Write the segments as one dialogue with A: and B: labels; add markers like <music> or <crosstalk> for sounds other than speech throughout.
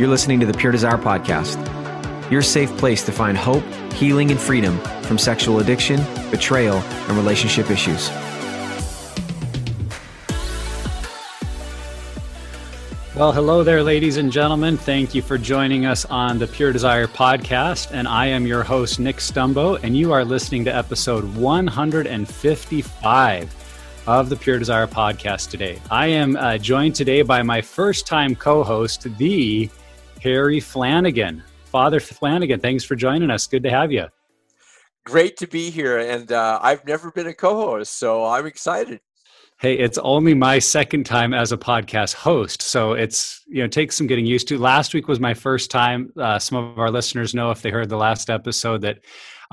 A: You're listening to the Pure Desire Podcast, your safe place to find hope, healing, and freedom from sexual addiction, betrayal, and relationship issues.
B: Well, hello there, ladies and gentlemen. Thank you for joining us on the Pure Desire podcast. And I am your host, Nick Stumbo, and you are listening to episode 155 of the Pure Desire podcast today. I am uh, joined today by my first time co host, the Harry Flanagan. Father Flanagan, thanks for joining us. Good to have you.
C: Great to be here. And uh, I've never been a co host, so I'm excited.
B: Hey, it's only my second time as a podcast host, so it's you know takes some getting used to. Last week was my first time. Uh, some of our listeners know if they heard the last episode that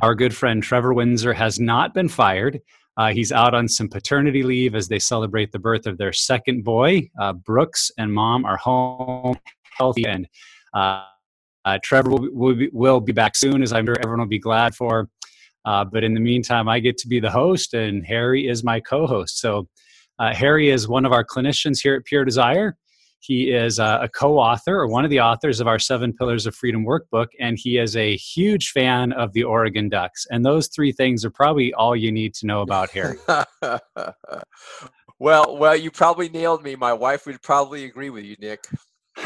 B: our good friend Trevor Windsor has not been fired. Uh, he's out on some paternity leave as they celebrate the birth of their second boy. Uh, Brooks and mom are home healthy and uh, uh, Trevor will, will be, will, be, back soon, as I'm sure everyone will be glad for. Uh, but in the meantime, I get to be the host, and Harry is my co host. So, uh, Harry is one of our clinicians here at Pure Desire. He is uh, a co author or one of the authors of our Seven Pillars of Freedom workbook, and he is a huge fan of the Oregon Ducks. And those three things are probably all you need to know about Harry. <laughs>
C: well, well, you probably nailed me. My wife would probably agree with you, Nick. <laughs>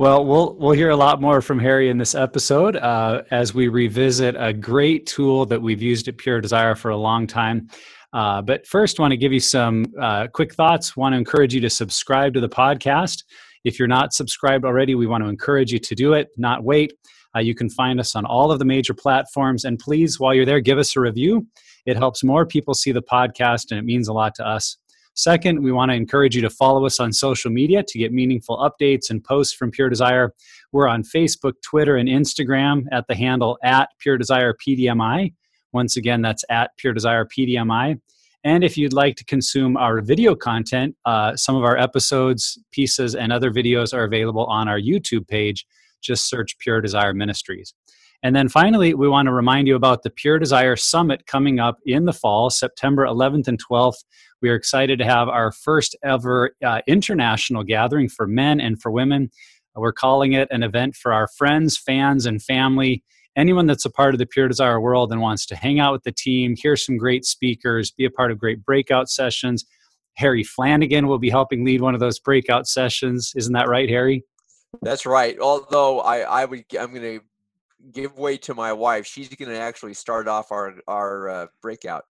B: well, we'll we'll hear a lot more from Harry in this episode uh, as we revisit a great tool that we've used at Pure Desire for a long time. Uh, but first, want to give you some uh, quick thoughts. Want to encourage you to subscribe to the podcast. If you're not subscribed already, we want to encourage you to do it. Not wait. Uh, you can find us on all of the major platforms, and please, while you're there, give us a review. It helps more people see the podcast, and it means a lot to us. Second, we want to encourage you to follow us on social media to get meaningful updates and posts from Pure Desire. We're on Facebook, Twitter, and Instagram at the handle at Pure Desire PDMI. Once again, that's at Pure Desire PDMI. And if you'd like to consume our video content, uh, some of our episodes, pieces, and other videos are available on our YouTube page. Just search Pure Desire Ministries. And then finally, we want to remind you about the Pure Desire Summit coming up in the fall, September 11th and 12th. We are excited to have our first ever uh, international gathering for men and for women. We're calling it an event for our friends, fans, and family. Anyone that's a part of the Pure Desire world and wants to hang out with the team, hear some great speakers, be a part of great breakout sessions. Harry Flanagan will be helping lead one of those breakout sessions. Isn't that right, Harry?
C: That's right. Although I, I would, I'm going to give way to my wife. She's going to actually start off our our uh, breakout.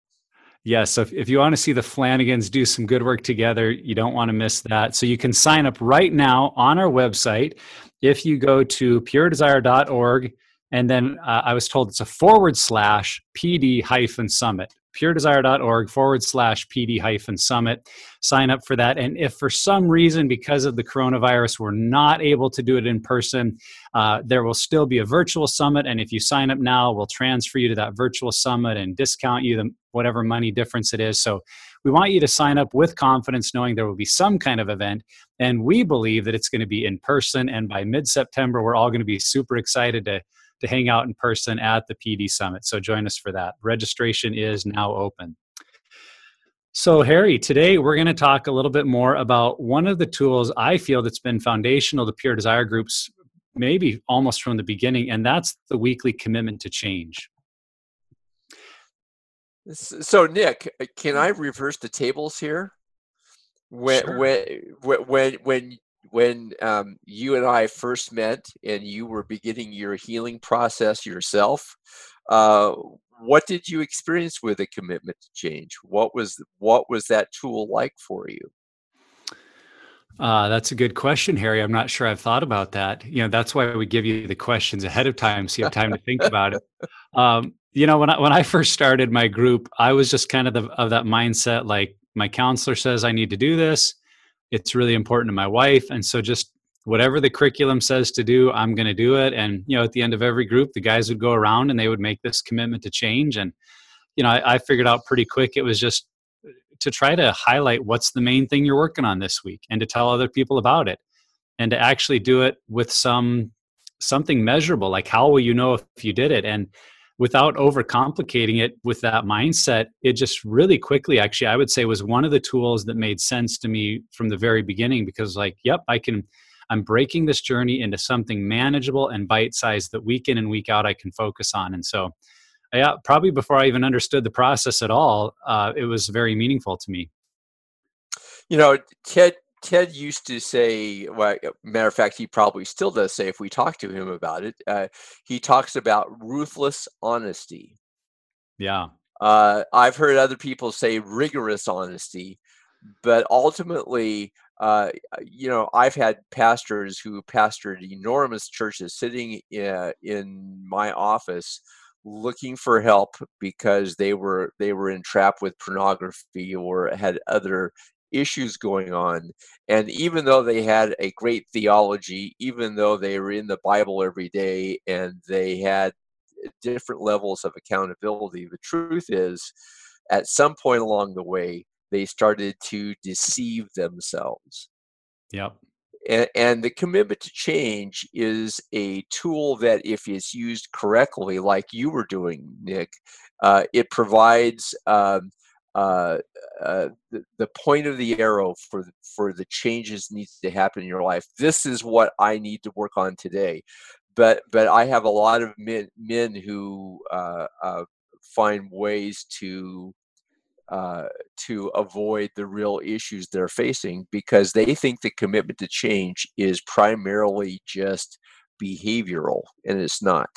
B: Yes, so if, if you want to see the Flanagans do some good work together, you don't want to miss that. So you can sign up right now on our website. If you go to puredesire.org, and then uh, I was told it's a forward slash PD hyphen summit puredesire.org forward slash PD hyphen summit. Sign up for that. And if for some reason, because of the coronavirus, we're not able to do it in person, uh, there will still be a virtual summit. And if you sign up now, we'll transfer you to that virtual summit and discount you the whatever money difference it is. So we want you to sign up with confidence, knowing there will be some kind of event. And we believe that it's going to be in person. And by mid September, we're all going to be super excited to, to hang out in person at the PD Summit. So join us for that. Registration is now open. So, Harry, today we're going to talk a little bit more about one of the tools I feel that's been foundational to Pure Desire groups, maybe almost from the beginning, and that's the weekly commitment to change.
C: So, Nick, can I reverse the tables here? When sure. when when when when um, you and I first met, and you were beginning your healing process yourself, uh, what did you experience with a commitment to change? What was what was that tool like for you?
B: Uh, that's a good question, Harry. I'm not sure I've thought about that. You know, that's why we give you the questions ahead of time, so you have time to think about it. Um, you know, when I when I first started my group, I was just kind of the, of that mindset. Like my counselor says, I need to do this. It's really important to my wife, and so just whatever the curriculum says to do, I'm going to do it. And, you know, at the end of every group, the guys would go around and they would make this commitment to change. And, you know, I, I figured out pretty quick it was just to try to highlight what's the main thing you're working on this week and to tell other people about it and to actually do it with some something measurable like how will you know if you did it and without overcomplicating it with that mindset it just really quickly actually i would say was one of the tools that made sense to me from the very beginning because like yep i can I'm breaking this journey into something manageable and bite sized that week in and week out I can focus on. And so, yeah, probably before I even understood the process at all, uh, it was very meaningful to me.
C: You know, Ted Ted used to say, well, matter of fact, he probably still does say if we talk to him about it, uh, he talks about ruthless honesty.
B: Yeah.
C: Uh, I've heard other people say rigorous honesty, but ultimately, uh, you know, I've had pastors who pastored enormous churches sitting in, uh, in my office looking for help because they were they were entrapped with pornography or had other issues going on and even though they had a great theology even though they were in the bible every day and they had different levels of accountability the truth is at some point along the way they started to deceive themselves.
B: Yep.
C: And, and, the commitment to change is a tool that, if it's used correctly, like you were doing, Nick, uh, it provides um, uh, uh, the, the point of the arrow for for the changes needs to happen in your life. This is what I need to work on today. But but I have a lot of men men who uh, uh, find ways to uh, to avoid the real issues they're facing because they think the commitment to change is primarily just behavioral and it's not.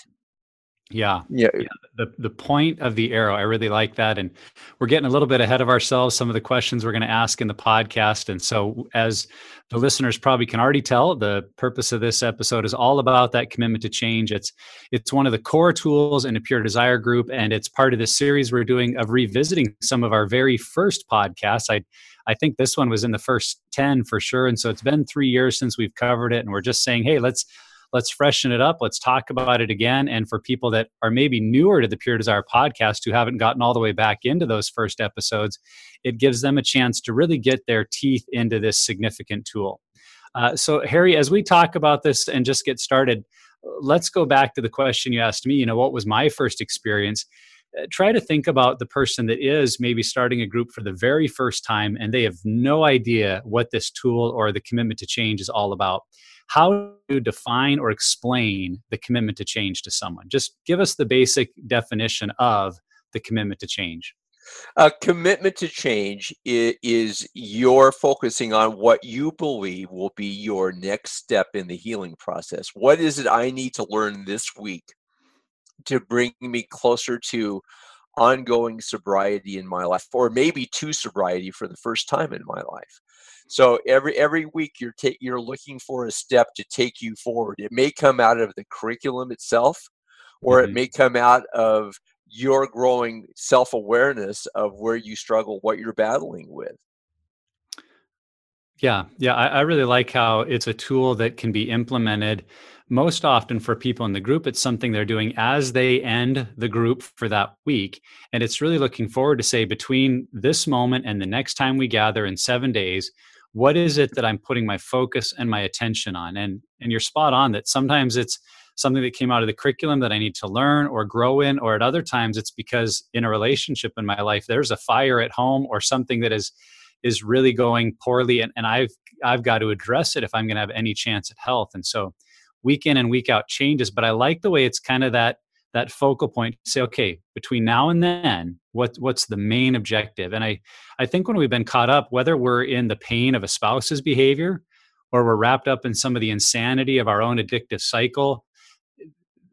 B: Yeah. yeah. yeah. The the point of the arrow, I really like that. And we're getting a little bit ahead of ourselves, some of the questions we're going to ask in the podcast. And so as the listeners probably can already tell, the purpose of this episode is all about that commitment to change. It's it's one of the core tools in a pure desire group. And it's part of the series we're doing of revisiting some of our very first podcasts. I I think this one was in the first 10 for sure. And so it's been three years since we've covered it. And we're just saying, hey, let's let's freshen it up. Let's talk about it again. And for people that are maybe newer to the Pure Desire podcast who haven't gotten all the way back into those first episodes, it gives them a chance to really get their teeth into this significant tool. Uh, so, Harry, as we talk about this and just get started, let's go back to the question you asked me. You know, what was my first experience? Try to think about the person that is maybe starting a group for the very first time and they have no idea what this tool or the commitment to change is all about how to define or explain the commitment to change to someone. Just give us the basic definition of the commitment to change.
C: A commitment to change is your focusing on what you believe will be your next step in the healing process. What is it I need to learn this week to bring me closer to ongoing sobriety in my life, or maybe to sobriety for the first time in my life? So every every week you're ta- you're looking for a step to take you forward. It may come out of the curriculum itself, or mm-hmm. it may come out of your growing self-awareness of where you struggle, what you're battling with.
B: Yeah, yeah, I, I, really like how it's a tool that can be implemented most often for people in the group, it's something they're doing as they end the group for that week. And it's really looking forward to say between this moment and the next time we gather in seven days, what is it that I'm putting my focus and my attention on? And and you're spot on that sometimes it's something that came out of the curriculum that I need to learn or grow in, or at other times it's because in a relationship in my life, there's a fire at home or something that is is really going poorly and, and I've I've got to address it if I'm gonna have any chance at health. And so week in and week out changes, but I like the way it's kind of that that focal point say okay between now and then what what's the main objective and i i think when we've been caught up whether we're in the pain of a spouse's behavior or we're wrapped up in some of the insanity of our own addictive cycle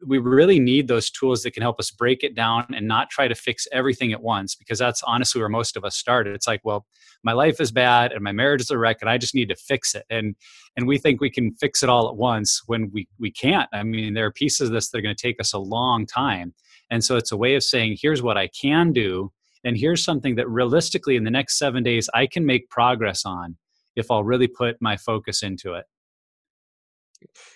B: we really need those tools that can help us break it down and not try to fix everything at once because that's honestly where most of us started it's like well my life is bad and my marriage is a wreck and i just need to fix it. And and we think we can fix it all at once when we we can't. I mean there are pieces of this that are going to take us a long time. And so it's a way of saying here's what i can do and here's something that realistically in the next seven days i can make progress on if i'll really put my focus into it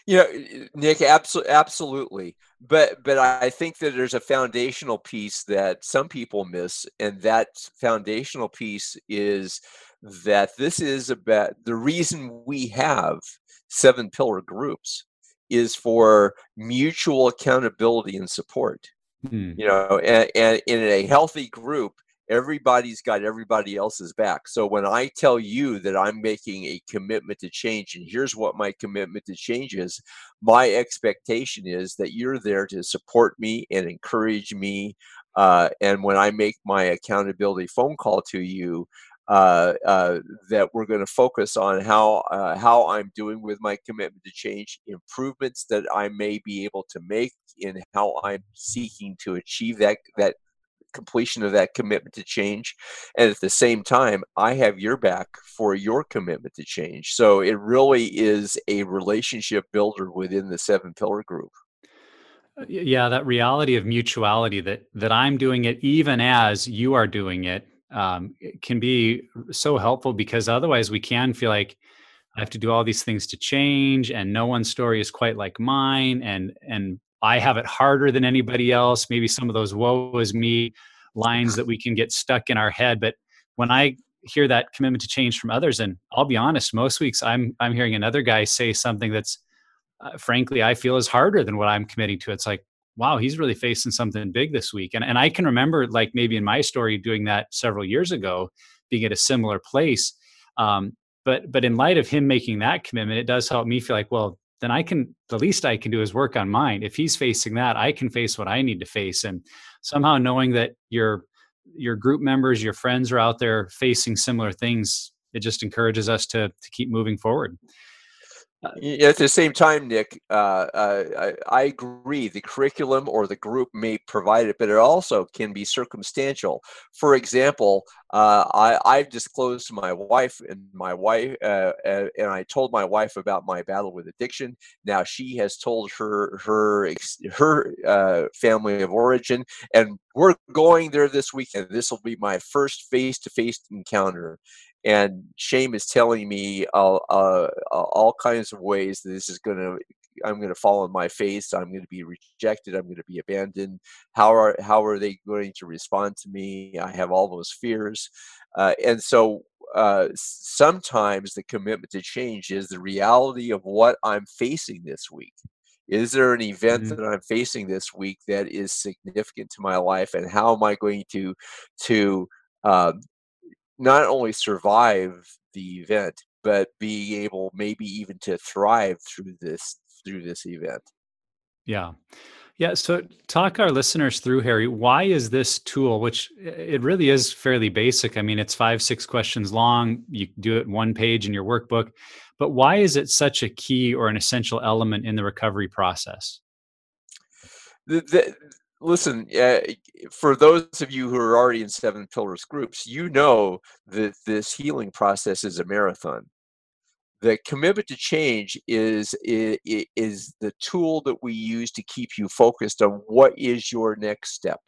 C: you know, Nick, absolutely, absolutely. But but I think that there's a foundational piece that some people miss, and that foundational piece is that this is about the reason we have seven pillar groups is for mutual accountability and support. Hmm. You know, and, and in a healthy group, everybody's got everybody else's back. So when I tell you that I'm making a commitment to change, and here's what my commitment to change is, my expectation is that you're there to support me and encourage me. Uh, and when I make my accountability phone call to you, uh, uh, that we're going to focus on how uh, how I'm doing with my commitment to change, improvements that I may be able to make in how I'm seeking to achieve that that completion of that commitment to change. And at the same time, I have your back for your commitment to change. So it really is a relationship builder within the seven pillar group.
B: Uh, yeah, that reality of mutuality that that I'm doing it even as you are doing it um, can be so helpful because otherwise we can feel like I have to do all these things to change, and no one's story is quite like mine, and and I have it harder than anybody else. Maybe some of those woe is me lines that we can get stuck in our head. But when I hear that commitment to change from others, and I'll be honest, most weeks I'm I'm hearing another guy say something that's uh, frankly I feel is harder than what I'm committing to. It's like, wow, he's really facing something big this week. And and I can remember like maybe in my story doing that several years ago, being at a similar place. Um, but but in light of him making that commitment, it does help me feel like, well, then I can the least I can do is work on mine. If he's facing that, I can face what I need to face. And somehow knowing that your your group members, your friends are out there facing similar things, it just encourages us to to keep moving forward.
C: At the same time, Nick, uh, uh, I, I, agree. The curriculum or the group may provide it, but it also can be circumstantial. For example, uh, I, I've disclosed to my wife and my wife, uh, uh, and I told my wife about my battle with addiction. Now she has told her her her uh, family of origin, and we're going there this weekend. This will be my first face-to-face encounter and shame is telling me uh, uh, all kinds of ways that this is going to i'm going to fall on my face i'm going to be rejected i'm going to be abandoned. How are how are they going to respond to me? I have all those fears. Uh, and so uh, sometimes the commitment to change is the reality of what i'm facing this week. Is there an event mm-hmm. that i'm facing this week that is significant to my life and how am i going to to uh, not only survive the event but be able maybe even to thrive through this through this event.
B: Yeah. Yeah so talk our listeners through harry why is this tool which uh, it really is fairly basic. I mean it's five six questions long. You do it one page in your workbook. But why is it such a key or an essential element in the recovery process?
C: The, the, listen, uh, for those of you who are already in seven pillars groups, you know that this healing process is a marathon. The commitment to change is, is is the tool that we use to keep you focused on what is your next step.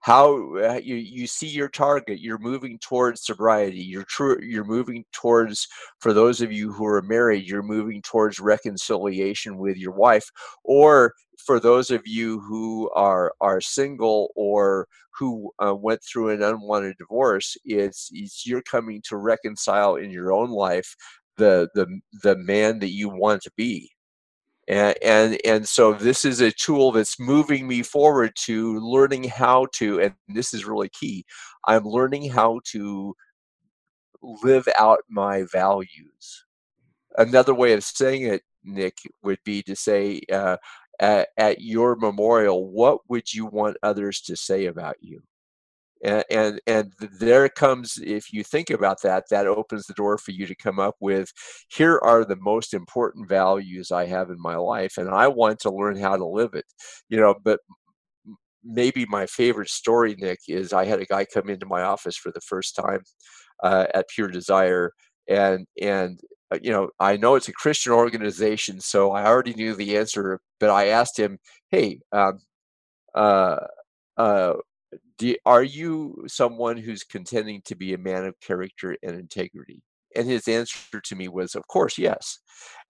C: How uh, you, you see your target you're moving towards sobriety you're true you're moving towards for those of you who are married you're moving towards reconciliation with your wife or for those of you who are are single or who uh, went through an unwanted divorce it's, it's you're coming to reconcile in your own life the the the man that you want to be and, and and so this is a tool that's moving me forward to learning how to and this is really key i'm learning how to live out my values. Another way of saying it nick would be to say uh, at, at your memorial what would you want others to say about you and, and and there comes if you think about that that opens the door for you to come up with here are the most important values i have in my life and i want to learn how to live it. You know but maybe my favorite story nick is i had a guy come into my office for the first time uh, at pure desire and and uh, you know i know it's a christian organization so i already knew the answer but i asked him hey um, uh, uh, do, are you someone who's contending to be a man of character and integrity? And his answer to me was, of course, yes.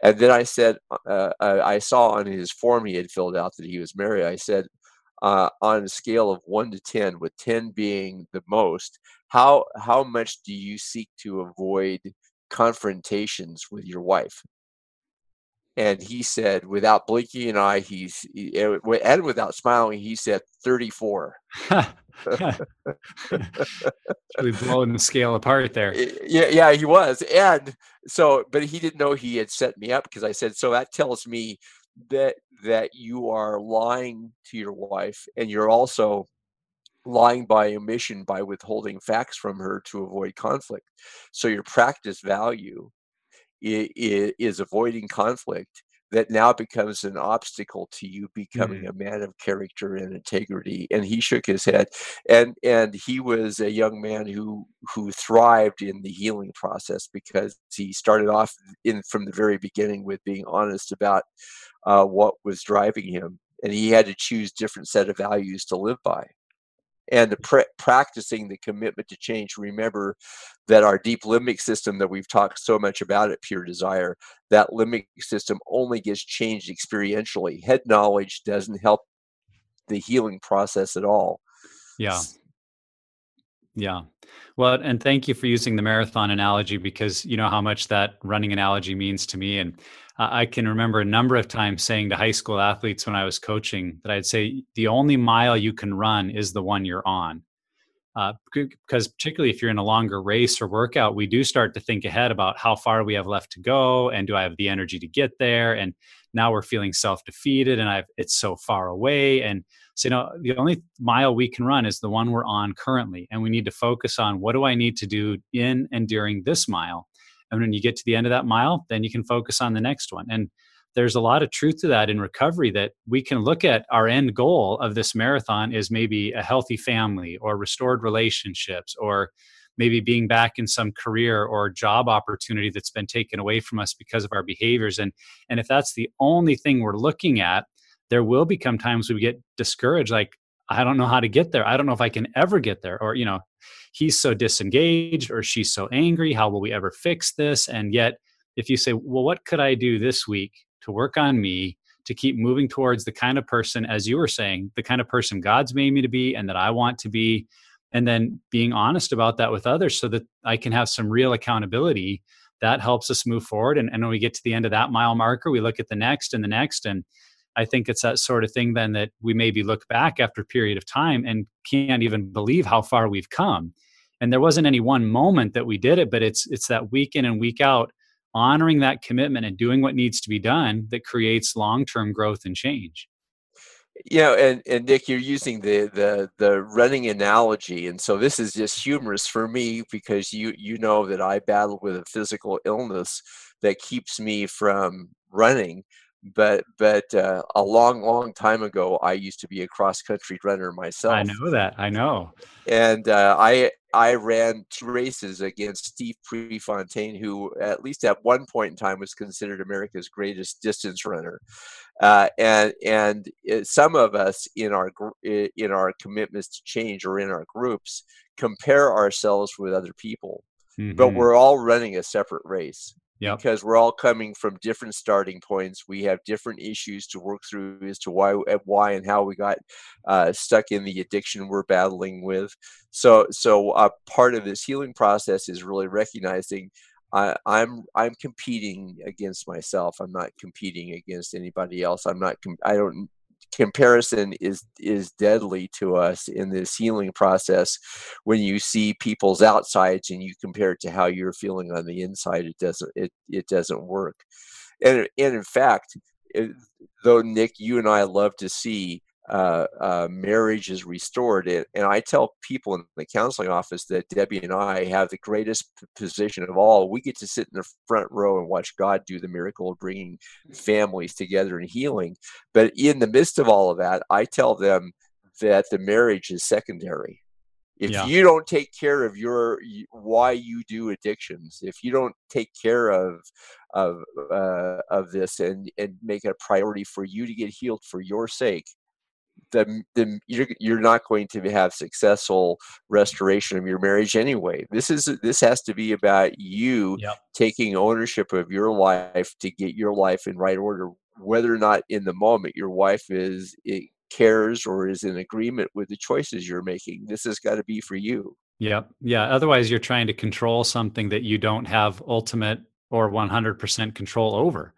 C: And then I said, uh, uh I saw on his form he had filled out that he was married. I said, uh, on a scale of one to 10, with 10 being the most, how, how much do you seek to avoid confrontations with your wife? And he said without blinking an eye he's eh, he, and without smiling he said 34 <laughs>
B: really blowing the scale apart there.
C: Eh, yeah yeah he was and so but he didn't know he had set me up because i said so that tells me that that you are lying to your wife and you're also lying by omission by withholding facts from her to avoid conflict. So your practice value is avoiding conflict that now becomes an obstacle to you becoming mm-hmm. a man of character and integrity and he shook his head and and he was a young man who who thrived in the healing process because he started off in from the very beginning with being honest about uh, what was driving him and he had to choose different set of values to live by and the pr- practicing the commitment to change. Remember that our deep limbic system that we've talked so much about at Pure Desire, that limbic system only gets changed experientially. Head knowledge doesn't help the healing process at all.
B: Yeah. Yeah. Well, and thank you for using the marathon analogy because you know how much that running analogy means to me. And I can remember a number of times saying to high school athletes when I was coaching that I'd say the only mile you can run is the one you're on. Uh, because particularly if you're in a longer race or workout, we do start to think ahead about how far we have left to go, and do I have the energy to get there? And now we're feeling self-defeated, and I've it's so far away. And so, you know, the only mile we can run is the one we're on currently, and we need to focus on what do I need to do in and during this mile and when you get to the end of that mile, then you can focus on the next one. And there's a lot of truth to that in recovery that we can look at our end goal of this marathon is maybe a healthy family or restored relationships or maybe being back in some career or job opportunity that's been taken away from us because of our behaviors and and if that's the only thing we're looking at there will become times we get discouraged like I don't know how to get there. I don't know if I can ever get there. Or, you know, he's so disengaged or she's so angry. How will we ever fix this? And yet, if you say, well, what could I do this week to work on me to keep moving towards the kind of person, as you were saying, the kind of person God's made me to be and that I want to be? And then being honest about that with others so that I can have some real accountability. That helps us move forward. And, and when we get to the end of that mile marker, we look at the next and the next. And I think it's that sort of thing then that we maybe look back after a period of time and can't even believe how far we've come. And there wasn't any one moment that we did it, but it's it's that week in and week out honoring that commitment and doing what needs to be done that creates long-term growth and change.
C: You know, and, and Nick, you're using the, the the running analogy, and so this is just humorous for me because you you know that I battle with a physical illness that keeps me from running but but uh, a long long time ago i used to be a cross country runner myself.
B: i know that i know.
C: And uh, i i ran two races against steve prefontaine who at least at one point in time was considered america's greatest distance runner. Uh, and and it, some of us in our in our commitments to change or in our groups compare ourselves with other people mm-hmm. but we're all running a separate race
B: yep.
C: because we're all coming from different starting points. We have different issues to work through as to why, why, and how we got uh, stuck in the addiction we're battling with. So, so uh, part of this healing process is really recognizing I, I'm I'm competing against myself. I'm not competing against anybody else. I'm not. I don't comparison is is deadly to us in this healing process. When you see people's outsides and you compare it to how you're feeling on the inside it doesn't it it doesn't work. And and in fact it, though nick you and i love to see uh, uh, marriage is restored. And, and I tell people in the counseling office that Debbie and I have the greatest position of all. We get to sit in the front row and watch God do the miracle of bringing families together and healing. But in the midst of all of that, I tell them that the marriage is secondary. If yeah. you don't take care of your why you do addictions, if you don't take care of of uh, of this and and make it a priority for you to get healed for your sake, the, the you're, you're not going to have successful restoration of your marriage anyway. This is this has to be about you
B: yep.
C: taking ownership of your life to get your life in right order whether or not in the moment your wife is it cares or is in agreement with the choices you're making. This has got to be for you.
B: Yeah yeah otherwise you're trying to control something that you don't have ultimate or 100% control over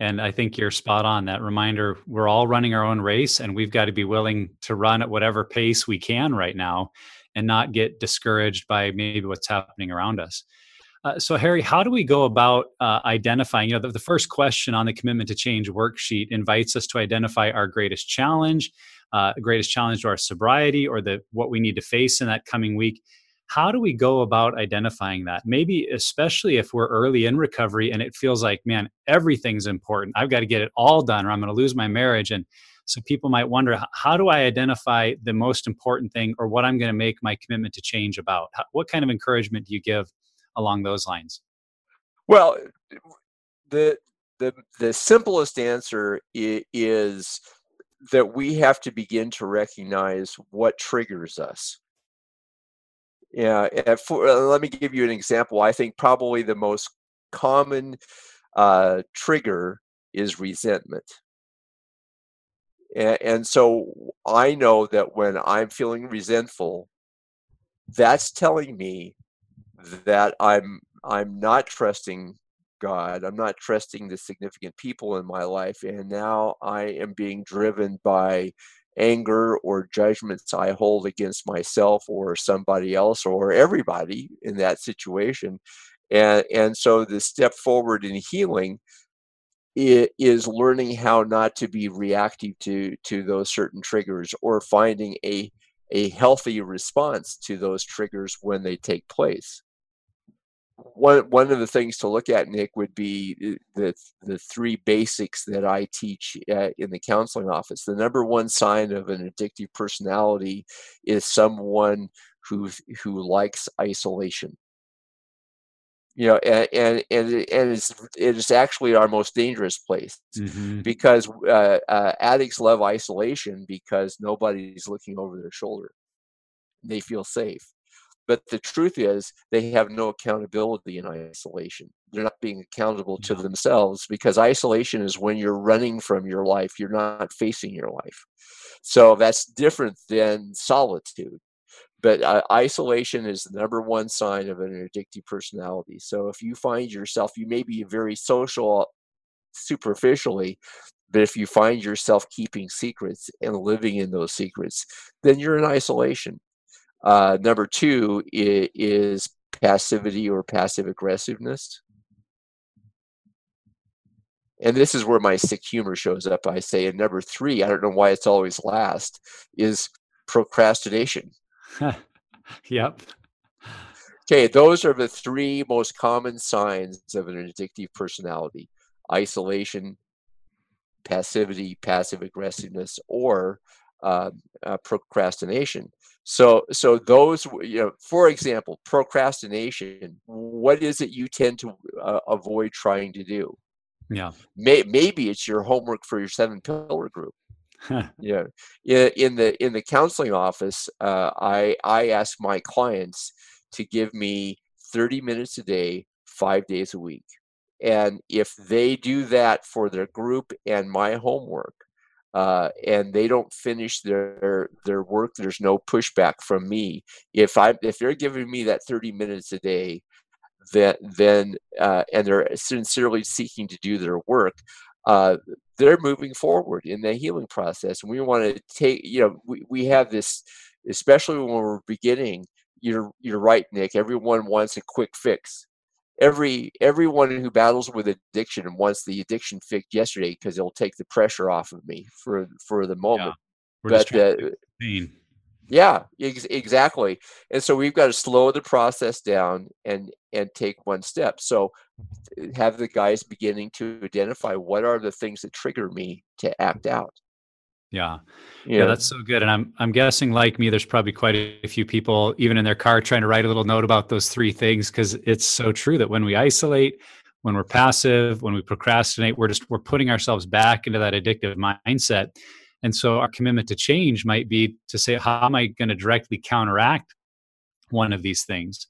B: and I think you're spot on. That reminder we're all running our own race, and we've got to be willing to run at whatever pace we can right now and not get discouraged by maybe what's happening around us. Uh, so, Harry, how do we go about uh, identifying? You know, the, the, first question on the commitment to change worksheet invites us to identify our greatest challenge, uh, greatest challenge to our sobriety, or the what we need to face in that coming week how do we go about identifying that? Maybe especially if we're early in recovery and it feels like man everything's important. I've got to get it all done or i'm going to lose my marriage. And so people might wonder how do i identify the most important thing or what i'm going to make my commitment to change about? What kind of encouragement do you give along those lines?
C: Well the the the simplest answer is that we have to begin to recognize what triggers us yeah, for, uh, let me give you an example. I think probably the most common uh, trigger is resentment. And, and so I know that when I'm feeling resentful, that's telling me that I'm I'm not trusting God. I'm not trusting the significant people in my life, and now I am being driven by anger or judgments I hold against myself or somebody else or everybody in that situation. And, and so the step forward in healing is learning how not to be reactive to, to those certain triggers or finding a, a healthy response to those triggers when they take place one one of the things to look at, Nick, would be uh, the the three basics that I teach uh, in the counseling office. The number one sign of an addictive personality is someone who who likes isolation. You know, and and and, and it's it is actually our most dangerous place mm-hmm. because uh, uh, addicts love isolation because nobody's looking over their shoulder. They feel safe but the truth is, they have no accountability in isolation. They're not being accountable to themselves because isolation is when you're running from your life, you're not facing your life. So that's different than solitude. But uh, isolation is the number one sign of an addictive personality. So if you find yourself, you may be very social superficially, but if you find yourself keeping secrets and living in those secrets, then you're in isolation. Uh, number two is, is passivity or passive aggressiveness. And this is where my sick humor shows up, I say. And number three, I don't know why it's always last, is procrastination. <laughs>
B: yep.
C: Okay, those are the three most common signs of an addictive personality isolation, passivity, passive aggressiveness, or uh, uh, procrastination. So, so those, you know, for example, procrastination. What is it you tend to uh, avoid trying to do?
B: Yeah.
C: May, maybe it's your homework for your seven pillar group. <laughs> yeah. In, in the in the counseling office, uh, I I ask my clients to give me 30 minutes a day, five days a week. And if they do that for their group and my homework, uh, and they don't finish their their work, there's no pushback from me. If I if they're giving me that 30 minutes a day, then then uh, and they're sincerely seeking to do their work, uh, they're moving forward in the healing process. And we want to take you know we, we have this especially when we're beginning. You're you're right, Nick. Everyone wants a quick fix every everyone who battles with addiction wants the addiction fixed yesterday because it'll take the pressure off of me for for the moment.
B: Yeah. but uh,
C: yeah, ex- exactly. And so we've got to slow the process down and and take one step. So have the guys beginning to identify what are the things that trigger me to act out.
B: Yeah. yeah. yeah. that's so good. And I'm I'm guessing like me, there's probably quite a few people, even in their car, trying to write a little note about those three things because it's so true that when we isolate, when we're passive, when we procrastinate, we're just we're putting ourselves back into that addictive mindset. And so our commitment to change might be to say, how am I going to directly counteract one of these things?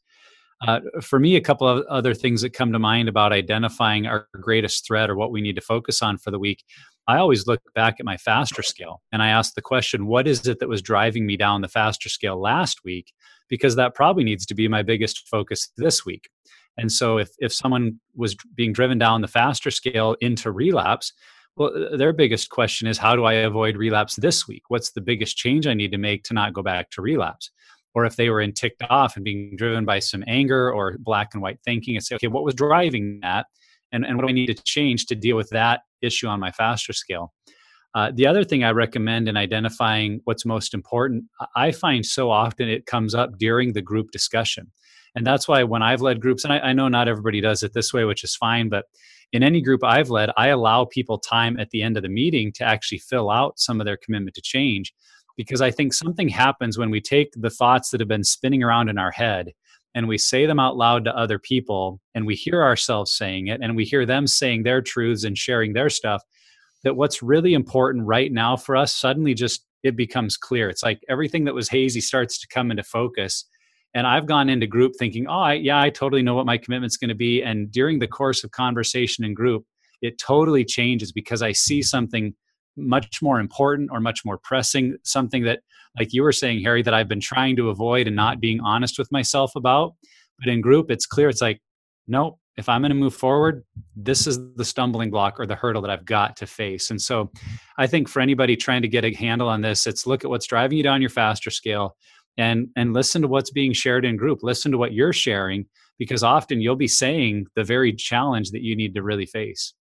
B: Uh, for me, a couple of other things that come to mind about identifying our greatest threat or what we need to focus on for the week I always look back at my faster scale and I ask the question, what is it that was driving me down the faster scale last week? Because that probably needs to be my biggest focus this week. And so if, if someone was being driven down the faster scale into relapse, well, their biggest question is, how do I avoid relapse this week? What's the biggest change I need to make to not go back to relapse? Or if they were in ticked off and being driven by some anger or black and white thinking, and say, okay, what was driving that? And, and what do I need to change to deal with that issue on my faster scale. Uh, the other thing I recommend in identifying what's most important, I find so often it comes up during the group discussion. And that's why when I've led groups, and I, I know not everybody does it this way, which is fine, but in any group I've led, I allow people time at the end of the meeting to actually fill out some of their commitment to change because I think something happens when we take the thoughts that have been spinning around in our head and we say them out loud to other people and we hear ourselves saying it and we hear them saying their truths and sharing their stuff that what's really important right now for us suddenly just it becomes clear. It's like everything that was hazy starts to come into focus. And i've gone into group thinking oh I, yeah i totally know what my commitment's going to be. And during the course of conversation in group it totally changes because i see something much more important or much more pressing, something that, like you were saying, Harry, that I've been trying to avoid and not being honest with myself about. But in group, it's clear. It's like, nope, if I'm going to move forward, this is the stumbling block or the hurdle that I've got to face. And so I think for anybody trying to get a handle on this, it's look at what's driving you down your faster scale and and listen to what's being shared in group. Listen to what you're sharing because often you'll be saying the very challenge that you need to really face.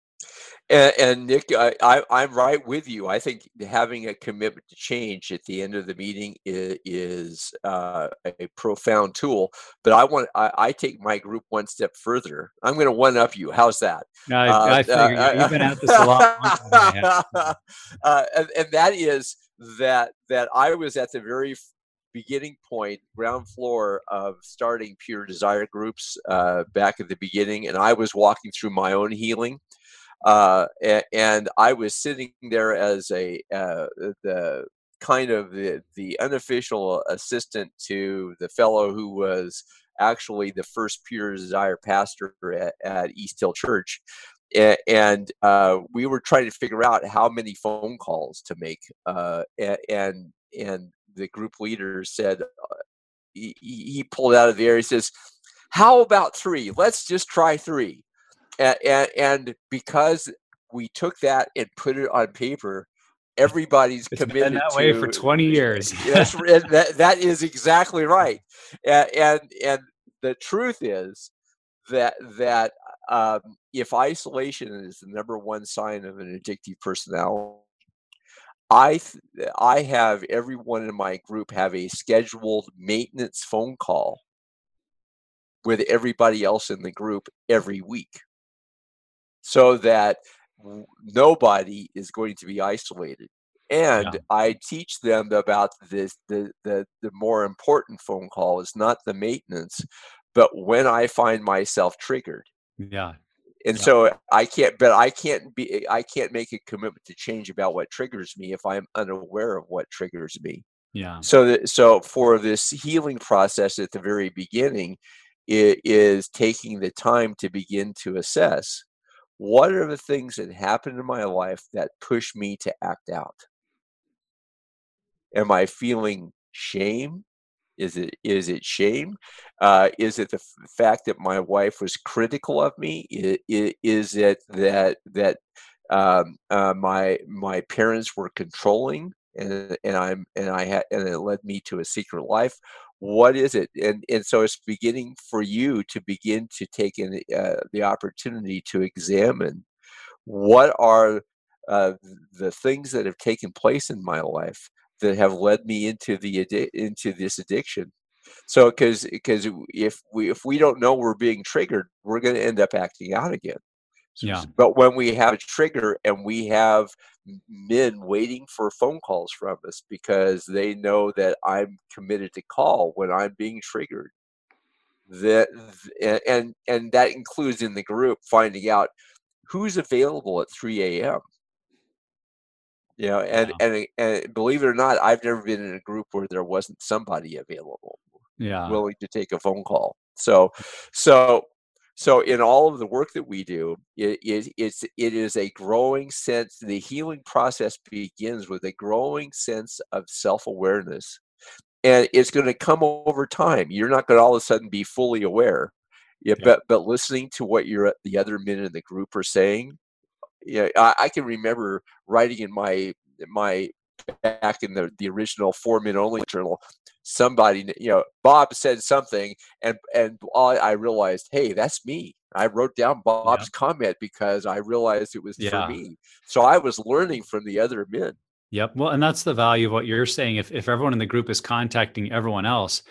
C: And, and Nick, I, am right with you. I think having a commitment to change at the end of the meeting is, is uh, a profound tool. But I want I, I, take my group one step further. I'm going to one up you. How's that?
B: I, uh, I figure uh, you've been at this a lot. <laughs>
C: uh, and, and that is that that I was at the very beginning point, ground floor of starting Pure Desire groups uh, back at the beginning, and I was walking through my own healing uh, and I was sitting there as a uh, the kind of the, the unofficial assistant to the fellow who was actually the first Pure Desire pastor at, at East Hill Church. And uh, we were trying to figure out how many phone calls to make, uh, and and the group leader said uh, he, he pulled out of the air. He says, "How about three? Let's just try three and, and, and because we took that and put it on paper, everybody's
B: it's
C: committed
B: been that
C: to,
B: way for 20 years. <laughs>
C: yes, <laughs> that, that is exactly right. And, and, and the truth is that that um, if isolation is the number one sign of an addictive personality, I I have everyone in my group have a scheduled maintenance phone call with everybody else in the group every week so that nobody is going to be isolated and
B: Yeah.
C: i teach them about this the, the the more important phone call is not the maintenance but when i find myself triggered
B: Yeah.
C: and
B: Yeah.
C: so i can't but i can't be i can't make a commitment to change about what triggers me if i'm unaware of what triggers me
B: Yeah.
C: so that so for this healing process at the very beginning it is taking the time to begin to assess what are the things that happened in my life that push me to act out? Am i feeling shame? Is it is it shame? Uh, is it the f- fact that my wife was critical of me? I- i- is it that that um, uh, my my parents were controlling and and i'm and i had and it led me to a secret life what is it? And and so it's beginning for you to begin to take in uh, the opportunity to examine what are uh, the things that have taken place in my life that have led me into the addi- into this addiction. So because because if we if we don't know we're being triggered we're going to end up acting out again.
B: Yeah.
C: but when we have a trigger and we have men waiting for phone calls from us because they know that i'm committed to call when i'm being triggered that and and, that includes in the group finding out who's available at 3 a.m you know and,
B: Yeah.
C: and and believe it or not i've never been in a group where there wasn't somebody available
B: Yeah.
C: willing to take a phone call so so so in all of the work that we do it, it, it's it is a growing sense the healing process begins with a growing sense of self-awareness and it's going to come over time you're not going to all of a sudden be fully aware yeah,
B: Yeah.
C: but but listening to what you're, the other men in the group are saying yeah, I, I can remember writing in my my back in the the original four minute only journal. Somebody, you know, Bob said something, and and I realized, hey, that's me. I wrote down Bob's comment because I realized it was for me. So I was learning from the other men.
B: Yep. Well, and that's the value of what you're saying. If if everyone in the group is contacting everyone else,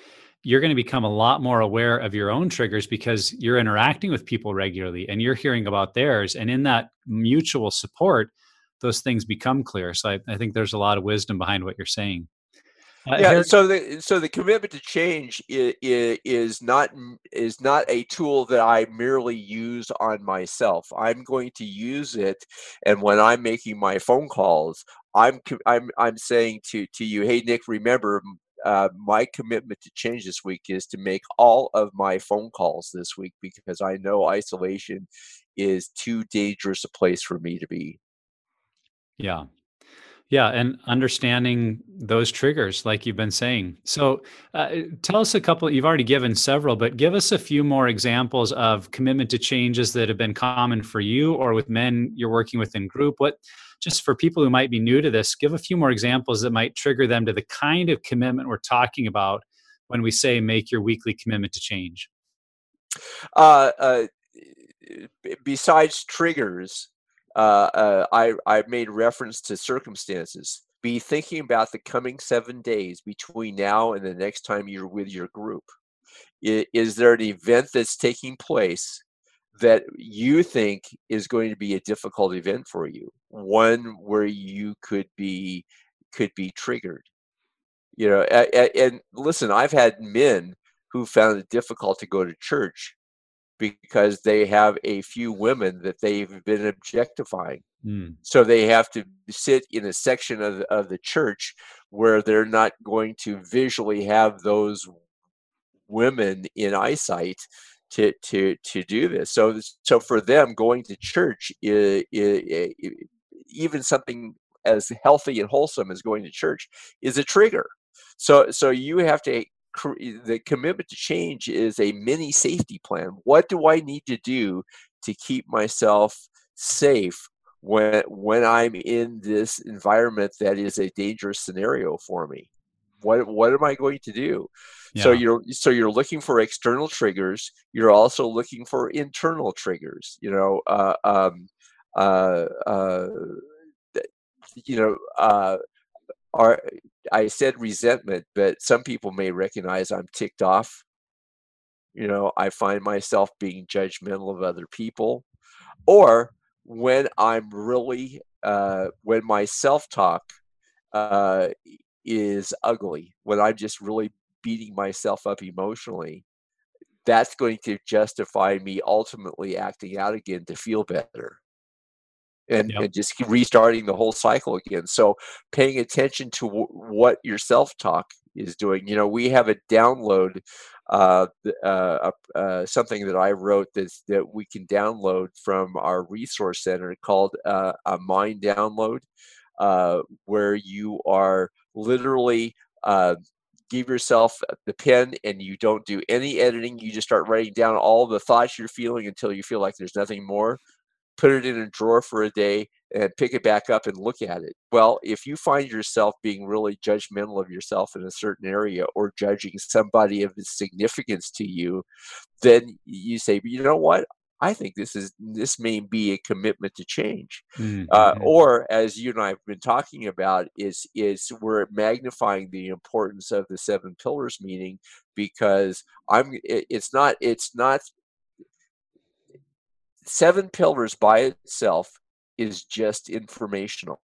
B: you're going to become a lot more aware of your own triggers because you're interacting with people regularly and you're hearing about theirs. And in that mutual support, those things become clear. So I, I think there's a lot of wisdom behind what you're saying. Uh,
C: yeah so the so the commitment to change is, is not is not a tool that i merely use on myself i'm going to use it and when i'm making my phone calls i'm i'm i'm saying to to you hey nick remember uh, my commitment to change this week is to make all of my phone calls this week because i know isolation is too dangerous a place for me to be
B: Yeah. Yeah. And understanding those triggers, like you've been saying. So uh, tell us a couple, you've already given several, but give us a few more examples of commitment to changes that have been common for you or with men you're working with in group. What, just for people who might be new to this, give a few more examples that might trigger them to the kind of commitment we're talking about when we say make your weekly commitment to change.
C: uh, uh, besides triggers, uh, uh, I I made reference to circumstances. Be thinking about the coming seven days between now and the next time you're with your group. Is there an event that's taking place that you think is going to be a difficult event for you? One where you could be could be triggered. You know, a- a- and listen, I've had men who found it difficult to go to church because they have a few women that they've been objectifying.
B: Mm,
C: So they have to sit in a section of the, of the church where they're not going to visually have those women in eyesight to to to do this. So so for them, going to church, i i i even something as healthy and wholesome as going to church, is a trigger. So so you have to the commitment to change is a mini safety plan. What do I need to do to keep myself safe when when I'm in this environment that is a dangerous scenario for me? What what am I going to do? So you're so you're looking for external triggers. You're also looking for internal triggers. You know, uh, um, uh, uh, you know, uh, are I said resentment, but some people may recognize I'm ticked off. You know, I find myself being judgmental of other people, or when I'm really uh, when my self talk uh, is ugly, when I'm just really beating myself up emotionally, that's going to justify me ultimately acting out again to feel better. And, yep. and just restarting the whole cycle again. So, paying attention to w- what your self talk is doing. You know, we have a download, uh, uh, uh, something that I wrote that that we can download from our resource center called uh, a mind download, uh, where you are literally uh, give yourself the pen and you don't do any editing. You just start writing down all the thoughts you're feeling until you feel like there's nothing more. Put it in a drawer for a day and pick it back up and look at it. Well, if you find yourself being really judgmental of yourself in a certain area or judging somebody of significance to you, then you say, you know what? I think this is this may be a commitment to change, uh, mm-hmm. uh, or as you and I have been talking about, is is we're magnifying the importance of the seven pillars meaning because I'm. It, it's not. It's not. Seven pillars by itself is just informational.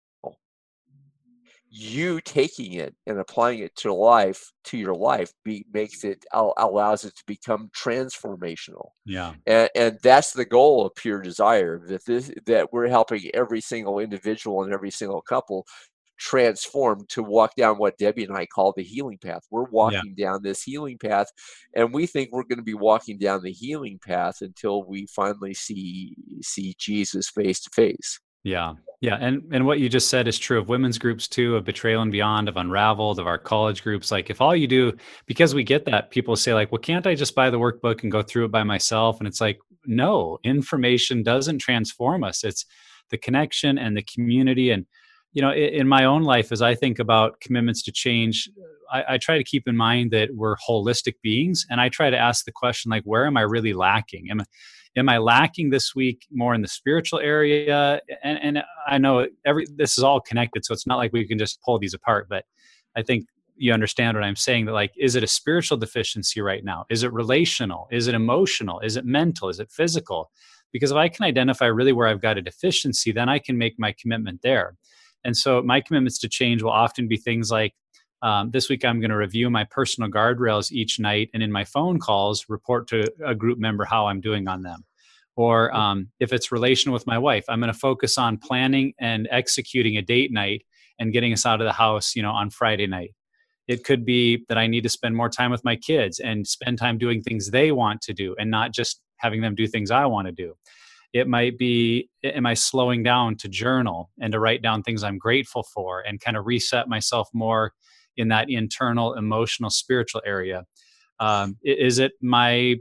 C: You taking it and applying it to life to your life be, makes it allows it to become transformational.
B: Yeah.
C: And, and that's the goal of pure desire that this that we're helping every single individual and every single couple transform to walk down what debbie and i call the healing path we're walking yeah. down this healing path and we think we're going to be walking down the healing path until we finally see see jesus face to face
B: yeah. Yeah. And and what you just said is true of women's groups too, of betrayal and beyond, of unraveled, of our college groups. Like if all you do, because we get that, people say, like, well, can't I just buy the workbook and go through it by myself? And it's like, no, information doesn't transform us. It's the connection and the community. And, you know, in, my own life, as I think about commitments to change, I, I try to keep in mind that we're holistic beings. And I try to ask the question, like, where am I really lacking? Am I am I lacking this week more in the spiritual area? And, and I know every this is all connected, so it's not like we can just pull these apart. But I think you understand what I'm saying. That like, is it a spiritual deficiency right now? Is it relational? Is it emotional? Is it mental? Is it physical? Because if I can identify really where I've got a deficiency, then I can make my commitment there. And so my commitments to change will often be things like um, this week, I'm going to review my personal guardrails each night, and in my phone calls, report to a group member how I'm doing on them. Or um, if it's relational with my wife, I'm going to focus on planning and executing a date night and getting us out of the house, you know, on Friday night. It could be that I need to spend more time with my kids and spend time doing things they want to do, and not just having them do things I want to do. It might be, am I slowing down to journal and to write down things I'm grateful for and kind of reset myself more in that internal emotional spiritual area? Um, is it my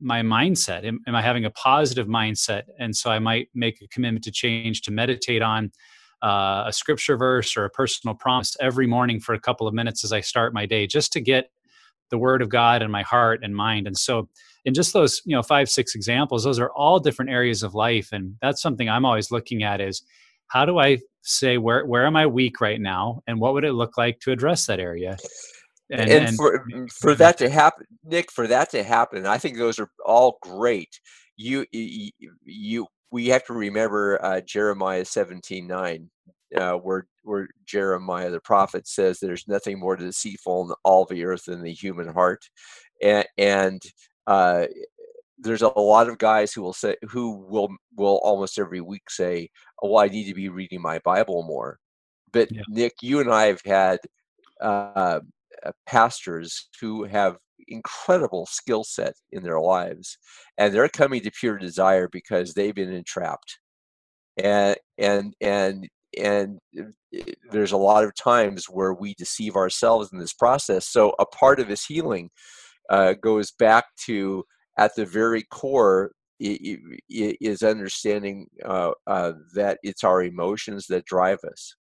B: my mindset? Am, am, i having a positive mindset and so i might make a commitment to change to meditate on uh, a scripture verse or a personal promise every morning for a couple of minutes as i start my day just to get the word of god in my heart and mind. And so in just those you know five six examples those are all different areas of life and that's something i'm always looking at is how do I say where where am I weak right now, and what would it look like to address that area?
C: And, and, and for for that to happen, Nick, for that to happen, I think those are all great. You you, you we have to remember uh, Jeremiah seventeen nine, uh, where where Jeremiah the prophet says there's nothing more deceitful in all the earth than the human heart, and, and uh, there's a lot of guys who will say who will will almost every week say, "Oh, I need to be reading my Bible more." But yeah. Nick, you and I have had uh, uh, pastors who have incredible skill set in their lives, and they're coming to pure desire because they've been entrapped, and and and and uh, there's a lot of times where we deceive ourselves in this process. So a part of his healing uh, goes back to at the very core is understanding uh, uh, that it's our emotions that drive us.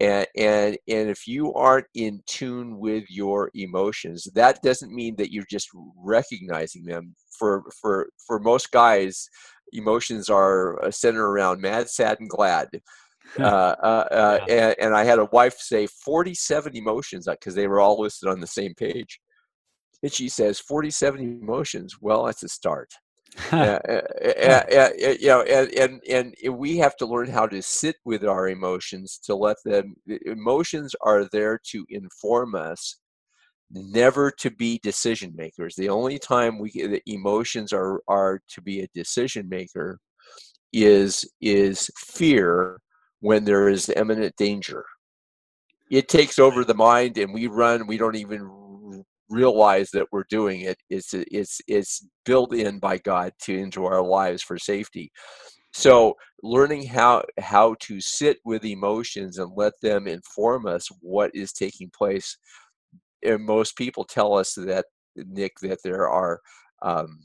C: And, and and if you aren't in tune with your emotions, that doesn't mean that you're just recognizing them. For for for most guys, emotions are uh, centered around mad, sad, and glad. <laughs> uh, uh, uh, yeah. and, and, I had a wife say 47 emotions because uh, they were all listed on the same page. And she says 47 emotions. Well, that's a start. <laughs> uh, uh, you know, and, and and we have to learn how to sit with our emotions to let them. Emotions are there to inform us, never to be decision makers. The only time we the emotions are are to be a decision maker is is fear when there is imminent danger. It takes over the mind, and we run. We don't even realize that we're doing it. It's it's it's built in by God to into our lives for safety. So learning how how to sit with emotions and let them inform us what is taking place. And most people tell us that Nick that there are um,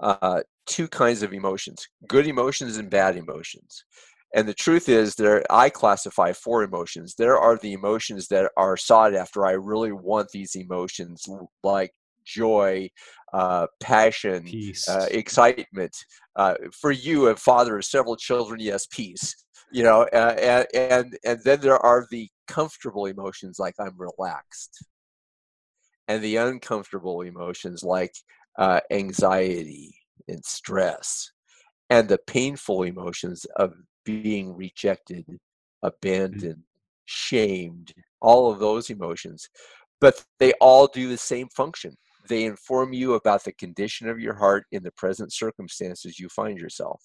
C: uh, two kinds of emotions: good emotions and bad emotions. And the truth is, there I classify four emotions. There are the emotions that are sought after. I really want these emotions, like joy, uh, passion, uh, excitement. Uh, for you, a father of several children, yes, peace. You know, and and and then there are the comfortable emotions, like I'm relaxed, and the uncomfortable emotions, like uh, anxiety and stress, and the painful emotions of being rejected, mm. abandoned, shamed, all of those emotions. But they all do the same function. They inform you about the condition of your heart in the present circumstances you find yourself.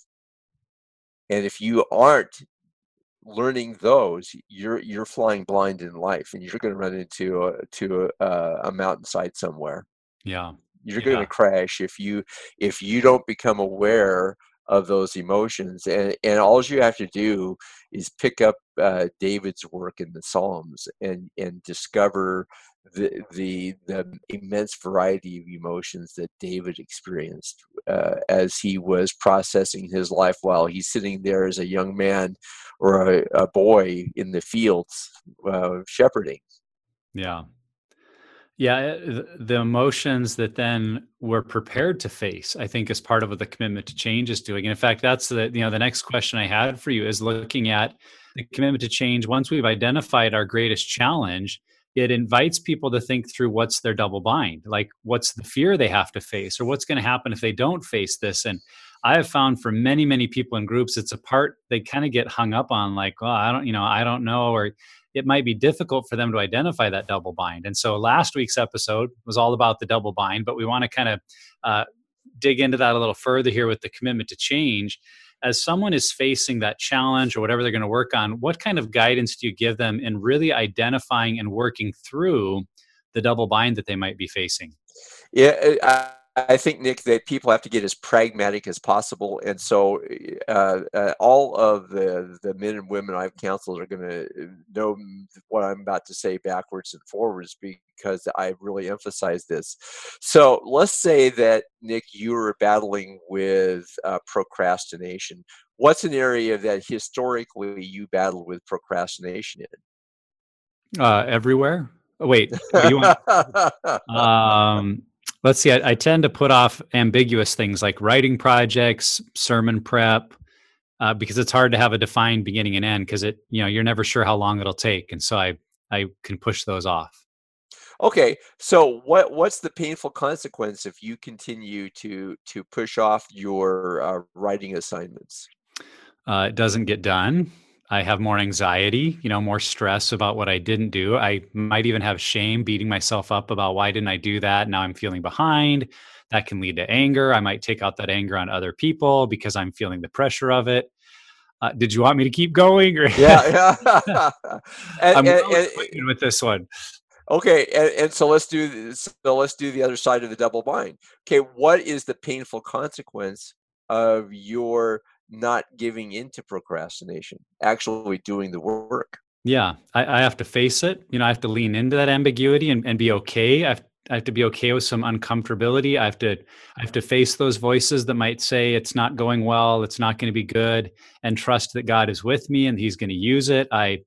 C: And if you aren't learning those, you're you're flying blind in life, and you're going to run into a, to a, a mountainside somewhere.
B: Yeah,
C: you're
B: yeah.
C: going to crash if you if you don't become aware of those emotions and and all you have to do is pick up uh, david's work in the psalms and and discover the the the immense variety of emotions that david experienced uh, as he was processing his life while he's sitting there as a young man or a, a boy in the fields uh, shepherding.
B: Yeah yeah, eh, the emotions that then we're prepared to face, I think, is part of what the commitment to change is doing. And in fact, that's the you know the next question I had for you is looking at the commitment to change. Once we've identified our greatest challenge, it invites people to think through what's their double bind, like what's the fear they have to face, or what's going to happen if they don't face this. And I have found for many, many people in groups, it's a part they kind of get hung up on, like, well, I don't, you know, I don't know, or it might be difficult for them to identify that double bind. And so last week's episode was all about the double bind, but we want to kind of uh, dig into that a little further here with the commitment to change. As someone is facing that challenge or whatever they're going to work on, what kind of guidance do you give them in really identifying and working through the double bind that they might be facing?
C: Yeah, I- think Nick that people have to get as pragmatic as possible, and so uh, uh, all of the the men and women I've counseled are going to uh, know what I'm about to say backwards and forwards because I really emphasize this. So let's say that Nick, you are battling with uh, procrastination. What's an area that historically you battle with procrastination
B: in? Uh, everywhere. Oh, wait, want, <laughs> um, let's see I, I, tend to put off ambiguous things like writing projects sermon prep uh, because it's hard to have a defined beginning and end because it you know you're never sure how long it'll take and so i i can push those off.
C: Okay so what what's the painful consequence if you continue to to push off your uh, writing assignments?
B: Uh, it doesn't get done I have more anxiety, you know, more stress about what I didn't do. I might even have shame beating myself up about why didn't I do that? Now I'm feeling behind. That can lead to anger. I might take out that anger on other people because I'm feeling the pressure of it. Uh, did you want me to keep going? Or
C: yeah, <laughs> yeah. <laughs>
B: and, I'm and, and, with this one.
C: Okay, and, and so let's do this. So let's do the other side of the double bind. Okay, what is the painful consequence of your not giving into procrastination, actually doing the work.
B: Yeah, I, I, have to face it. You know, I have to lean into that ambiguity and, and be okay. I have, I have to be okay with some uncomfortability. I have to I have to face those voices that might say it's not going well, it's not going to be good, and trust that God is with me and He's going to use it. I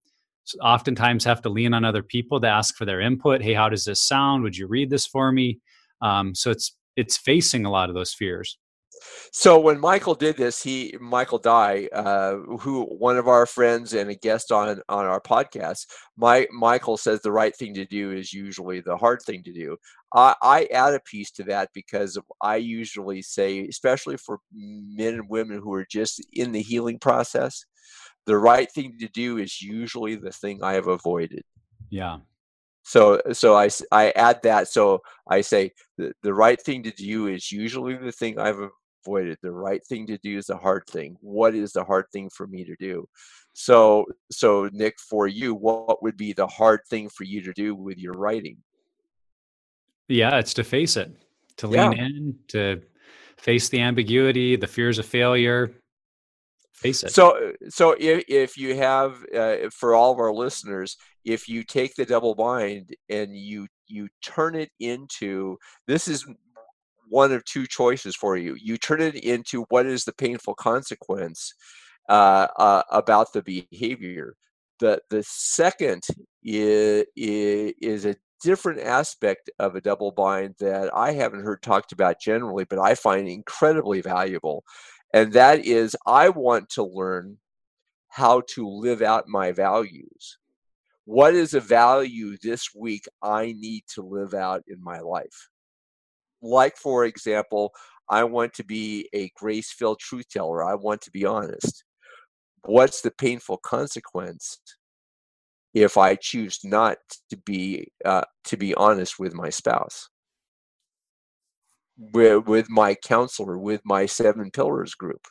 B: oftentimes have to lean on other people to ask for their input. Hey, how does this sound? Would you read this for me? Um, so it's it's facing a lot of those fears.
C: So when Michael did this, he Michael Dye, uh, who one of our friends and a guest on on our podcast, my Michael says the right thing to do is usually the hard thing to do. I, I add a piece to that because I usually say, especially for men and women who are just in the healing process, the right thing to do is usually the thing I have avoided.
B: Yeah.
C: So so I I add that. So I say the, the right thing to do is usually the thing I've avoided. The right thing to do is the hard thing. What is the hard thing for me to do? So so Nick, for you, what would be the hard thing for you to do with your writing?
B: Yeah, it's to face it, to lean
C: Yeah.
B: in, to face the ambiguity, the fears of failure. Face it.
C: So, so if, if you have, uh, for all of our listeners, if you take the double bind and you you turn it into this is one of two choices for you. You turn it into what is the painful consequence uh, uh, about the behavior. The the second is, is a different aspect of a double bind that I haven't heard talked about generally, but I find incredibly valuable and that is I want to learn how to live out my values. What is a value this week I need to live out in my life? Like, for example, I want to be a grace filled truth teller. I want to be honest. What's the painful consequence if I choose not to be uh, to be honest with my spouse? with, with my counselor, with my seven pillars group.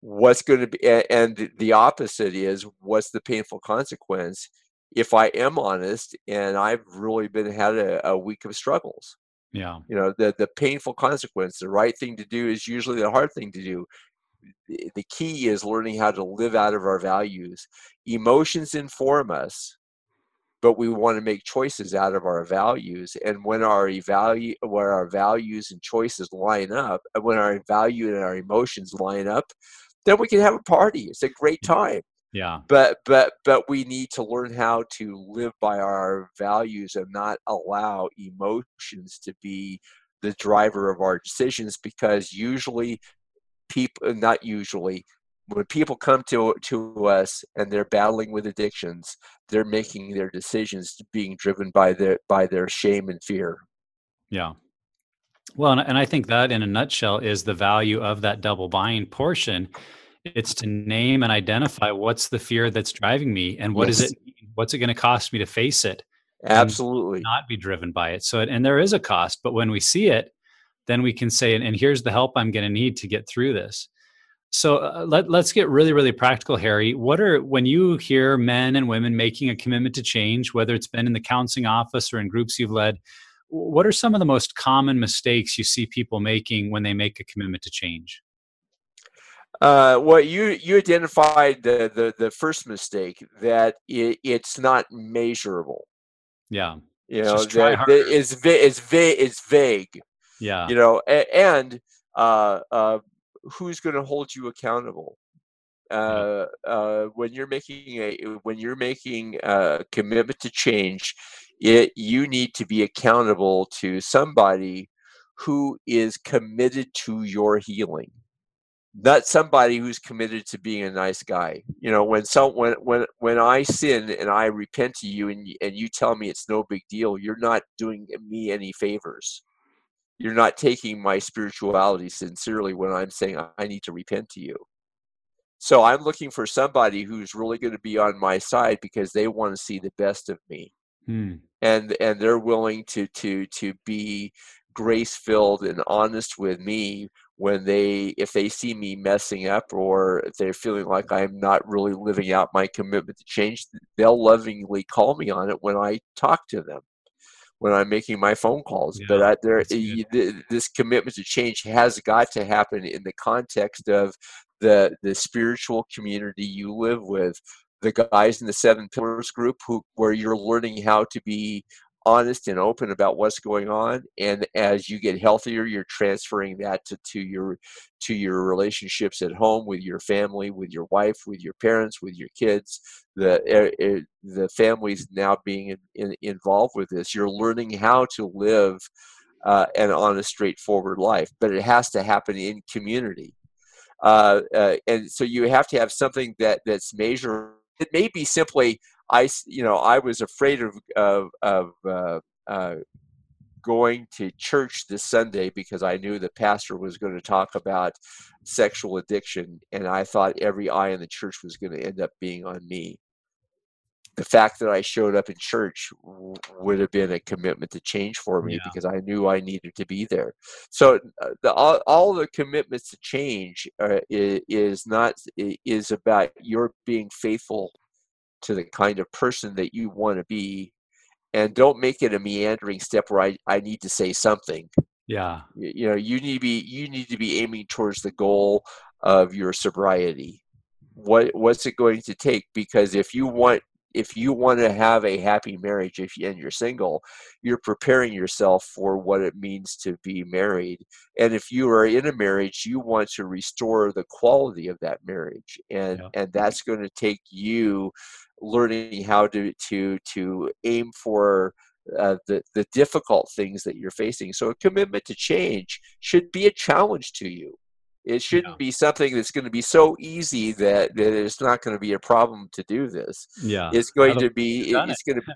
C: What's going to be, and the opposite is what's the painful consequence if I am honest and I've really been had a, a week of struggles.
B: Yeah.
C: You know, the the painful consequence. The right thing to do is usually the hard thing to do. The, the key is learning how to live out of our values. Emotions inform us, but we want to make choices out of our values and when our value where our values and choices line up uh, when our value and our emotions line up then we can have a party it's a great mm. time
B: Yeah.
C: but but but we need to learn how to live by our values and not allow emotions to be the driver of our decisions because usually people uh, not usually when people come to to us and they're battling with addictions they're making their decisions being driven by their by their shame and fear
B: Yeah. Well, and, and I think that in a nutshell is the value of that double bind portion. It's to name and identify what's the fear that's driving me and what is
C: Yes.
B: it what's it going to cost me to face it
C: absolutely
B: not be driven by it. So and there is a cost, but when we see it, then we can say and, and here's the help I'm going to need to get through this. So uh, let, let's get really, really practical, Harry. What are, when you hear men and women making a commitment to change, whether it's been in the counseling office or in groups you've led, what are some of the most common mistakes you see people making when they make a commitment to change?
C: Uh, well you you identified the the, the first mistake that it, it's not measurable.
B: Yeah.
C: you
B: It's
C: know that, it's, va- it's, va- it's vague
B: Yeah.
C: you know a- and uh, uh, who's going to hold you accountable? Uh, uh, when you're making a when you're making a commitment to change it you need to be accountable to somebody who is committed to your healing not somebody who's committed to being a nice guy. You know when some when when when i sin and i repent to you and and you tell me it's no big deal you're not doing me any favors. You're not taking my spirituality sincerely when i'm saying i need to repent to you. So i'm looking for somebody who's really going to be on my side because they want to see the best of me.
B: Hmm.
C: and and they're willing to to to be grace filled and honest with me when they if they see me messing up or if they're feeling like I'm not really living out my commitment to change they'll lovingly call me on it when I talk to them when I'm making my phone calls but I, there
B: that's good.
C: y- th- this commitment to change has got to happen in the context of the the spiritual community you live with the guys in the seven pillars group who where you're learning how to be honest and open about what's going on and as you get healthier you're transferring that to, to your to your relationships at home with your family with your wife with your parents with your kids the eh, the families now being in, in, involved with this you're learning how to live uh, and on a straightforward life. But it has to happen in community. Uh, uh, and so you have to have something that that's measurable. It may be simply I, you know, I was afraid of of, of uh, uh, going to church this Sunday because I knew the pastor was going to talk about sexual addiction, and I thought every eye in the church was going to end up being on me the fact that I showed up in church would have been a commitment to change for me yeah. because I knew I needed to be there. So uh, the, all, all the commitments to change uh, is, is not is about your being faithful to the kind of person that you want to be, and don't make it a meandering step where I, I need to say something.
B: Yeah,
C: you, you know you need to be you need to be aiming towards the goal of your sobriety. What what's it going to take? Because if you want if you want to have a happy marriage if you, and you're single you're preparing yourself for what it means to be married. And if you are in a marriage you want to restore the quality of that marriage and yeah. and that's going to take you learning how to to to aim for uh, the the difficult things that you're facing. So a commitment to change should be a challenge to you it shouldn't yeah. be something that's going to be so easy that, that it's not going to be a problem to do this.
B: Yeah.
C: It's going to be, it's going <laughs> to,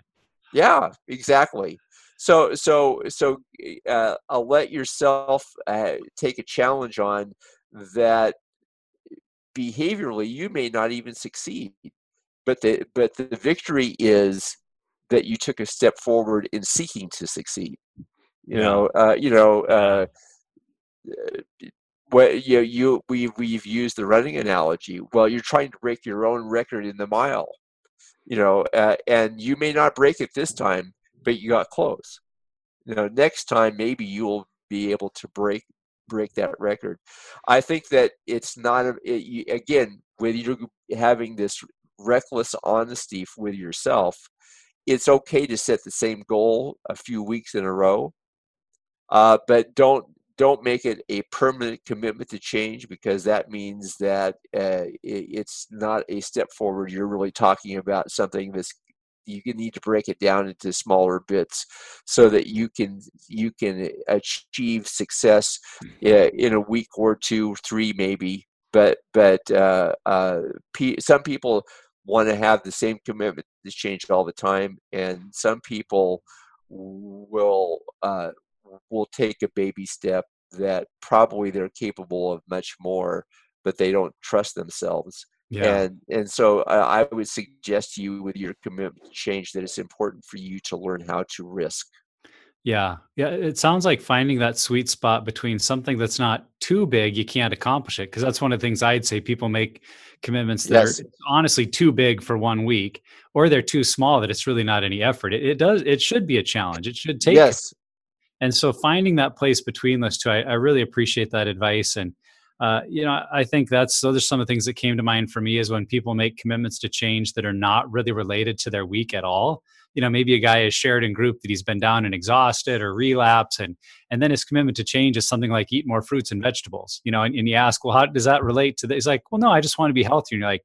C: yeah, exactly. So, so, so, uh, I'll let yourself uh, take a challenge on that behaviorally you may not even succeed, but the, but the victory is that you took a step forward in seeking to succeed. You yeah. know, uh, you know, uh, well, you, you we we've used the running analogy. Well, you're trying to break your own record in the mile, you know, uh, and you may not break it this time, but you got close. You know, next time maybe you'll be able to break break that record. I think that it's not a, it, again with you having this reckless honesty with yourself. It's okay to set the same goal a few weeks in a row, uh, but don't don't make it a permanent commitment to change because that means that uh, it, it's not a step forward. You're really talking about something that's you need to break it down into smaller bits so that you can you can achieve success uh, in a week or two, three maybe. But but uh, uh, some people want to have the same commitment to change all the time, and some people will uh, will take a baby step that probably they're capable of much more, but they don't trust themselves. Yeah. And and so I, I would suggest to you with your commitment to change that it's important for you to learn how to risk.
B: Yeah. Yeah. It sounds like finding that sweet spot between something that's not too big, you can't accomplish it. Cause that's one of the things I'd say people make commitments that yes. are honestly too big for one week, or they're too small that it's really not any effort. It, it does, it should be a challenge. It should take
C: yes
B: and so finding that place between those two I, I really appreciate that advice. And uh, you know i think that's those are some of the things that came to mind for me is when people make commitments to change that are not really related to their week at all. You know maybe a guy has shared in group that he's been down and exhausted or relapse and and then his commitment to change is something like eat more fruits and vegetables you know and, and you ask well how does that relate to this he's like well no i just want to be healthier and you're like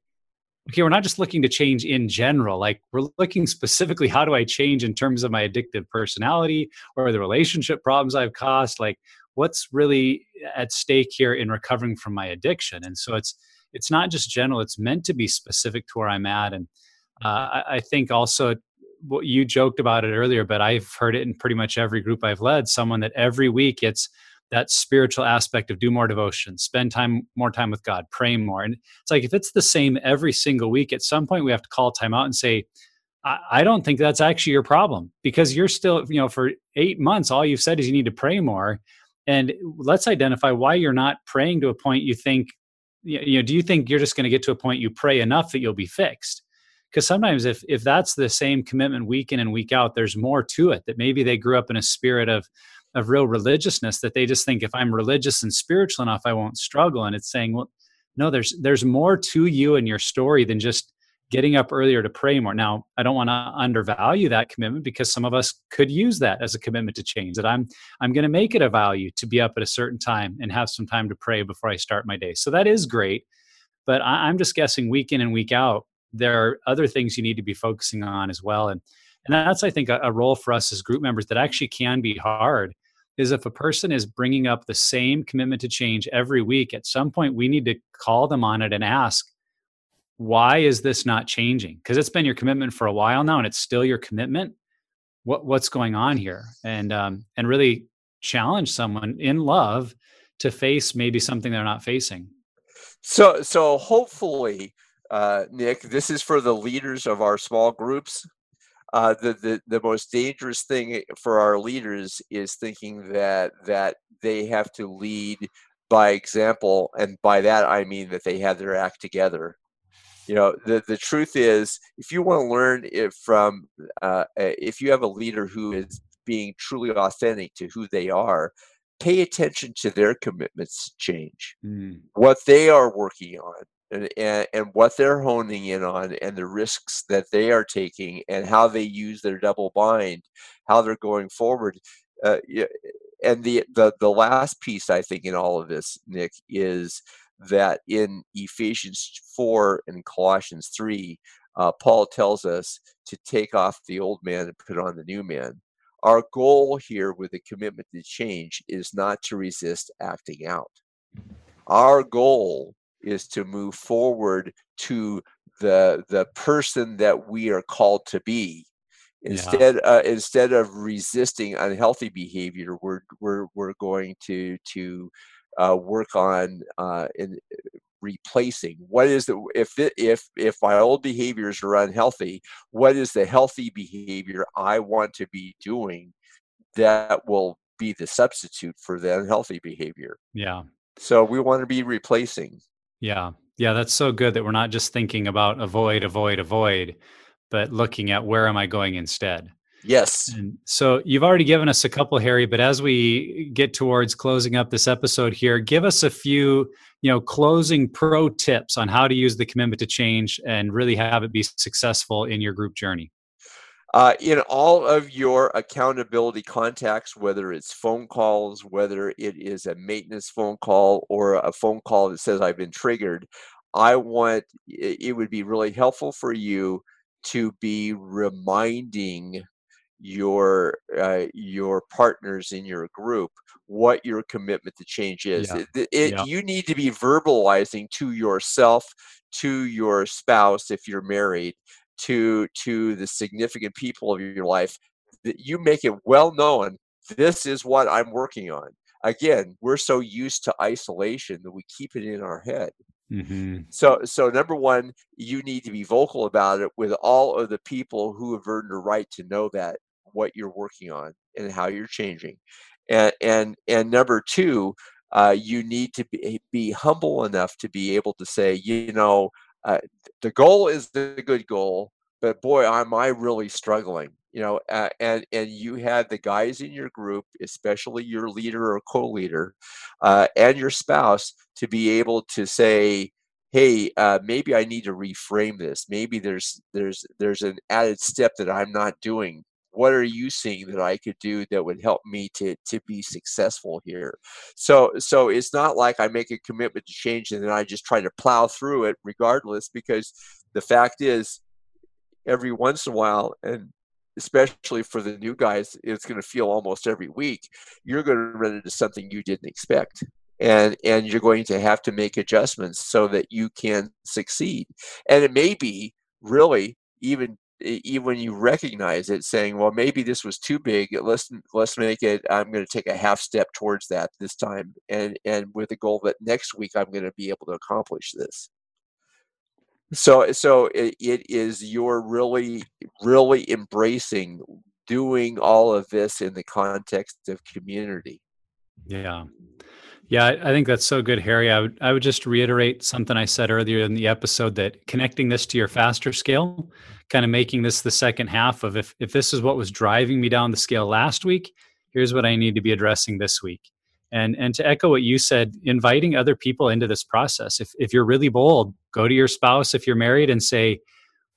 B: okay, we're not just looking to change in general. Like we're looking specifically, how do I change in terms of my addictive personality or the relationship problems I've caused? Like what's really at stake here in recovering from my addiction? And so it's it's not just general; it's meant to be specific to where I'm at. And uh, I, I think also what you joked about it earlier, but I've heard it in pretty much every group I've led. Someone that every week it's that spiritual aspect of do more devotion, spend time more time with God, pray more. And it's like if it's the same every single week, at some point we have to call time out and say, I, I don't think that's actually your problem because you're still, you know, for eight months, all you've said is you need to pray more. And let's identify why you're not praying to a point you think, you know, do you think you're just going to get to a point you pray enough that you'll be fixed? because sometimes if if that's the same commitment week in and week out there's more to it that maybe they grew up in a spirit of of real religiousness that they just think if I'm religious and spiritual enough, I won't struggle. And it's saying, well, no, there's there's more to you and your story than just getting up earlier to pray more. Now, I don't want to undervalue that commitment because some of us could use that as a commitment to change. That I'm I'm going to make it a value to be up at a certain time and have some time to pray before I start my day. So that is great. But I, I'm just guessing week in and week out, there are other things you need to be focusing on as well. And and that's I think a, a role for us as group members that actually can be hard is if a person is bringing up the same commitment to change every week, at some point we need to call them on it and ask, why is this not changing? Because it's been your commitment for a while now and it's still your commitment. What, what's going on here? And, um, and really challenge someone in love to face maybe something they're not facing.
C: So, so hopefully, uh, Nick, this is for the leaders of our small groups. Uh, the, the the most dangerous thing for our leaders is thinking that that they have to lead by example, and by that I mean that they have their act together. You know, the the truth is, if you want to learn it from, uh, if you have a leader who is being truly authentic to who they are, pay attention to their commitments change, mm. what they are working on, and, and, and what they're honing in on, and the risks that they are taking, and how they use their double bind, how they're going forward. Uh, and the, the the last piece I think in all of this, Nick, is that in Ephesians four and Colossians three, uh, Paul tells us to take off the old man and put on the new man. Our goal here with the commitment to change is not to resist acting out. Our goal is to move forward to the the person that we are called to be. Instead yeah. uh, instead of resisting unhealthy behavior we're we're we're going to to uh, work on uh, in replacing. What is the if it, if if my old behaviors are unhealthy what is the healthy behavior i want to be doing that will be the substitute for the unhealthy behavior?
B: Yeah.
C: So we want to be replacing
B: yeah yeah that's so good that we're not just thinking about avoid avoid avoid but looking at where am i going instead
C: Yes.
B: And so you've already given us a couple, Harry, but as we get towards closing up this episode here, give us a few, you know, closing pro tips on how to use the commitment to change and really have it be successful in your group journey.
C: Uh, in all of your accountability contacts, whether it's phone calls, whether it is a maintenance phone call or a phone call that says I've been triggered, I want it would be really helpful for you to be reminding your uh, your partners in your group what your commitment to change is. Yeah. It, it, yeah. You need to be verbalizing to yourself, to your spouse if you're married, to to the significant people of your life that you make it well known. This is what I'm working on. Again, we're so used to isolation that we keep it in our head. Mm-hmm. So, so number one, you need to be vocal about it with all of the people who have earned the right to know that what you're working on and how you're changing. And and and number two, uh, you need to be, be humble enough to be able to say, you know, uh, the goal is the good goal, but boy, am I really struggling. You know, uh, and and you had the guys in your group, especially your leader or co-leader, uh, and your spouse, to be able to say, hey uh, maybe i need to reframe this maybe there's there's there's an added step that i'm not doing what are you seeing that I could do that would help me to to be successful here? So so it's not like I make a commitment to change and then I just try to plow through it regardless because the fact is every once in a while and especially for the new guys it's going to feel almost every week you're going to run into something you didn't expect and and you're going to have to make adjustments so that you can succeed and it may be really even even when you recognize it saying well maybe this was too big let's let's make it i'm going to take a half step towards that this time and and with the goal that next week i'm going to be able to accomplish this. So so it, it is you're really really embracing doing all of this in the context of community.
B: Yeah yeah, I think that's so good, Harry. I would I would just reiterate something I said earlier in the episode that connecting this to your faster scale, kind of making this the second half of if if this is what was driving me down the scale last week, here's what I need to be addressing this week. And and to echo what you said, inviting other people into this process. If if you're really bold, go to your spouse if you're married and say,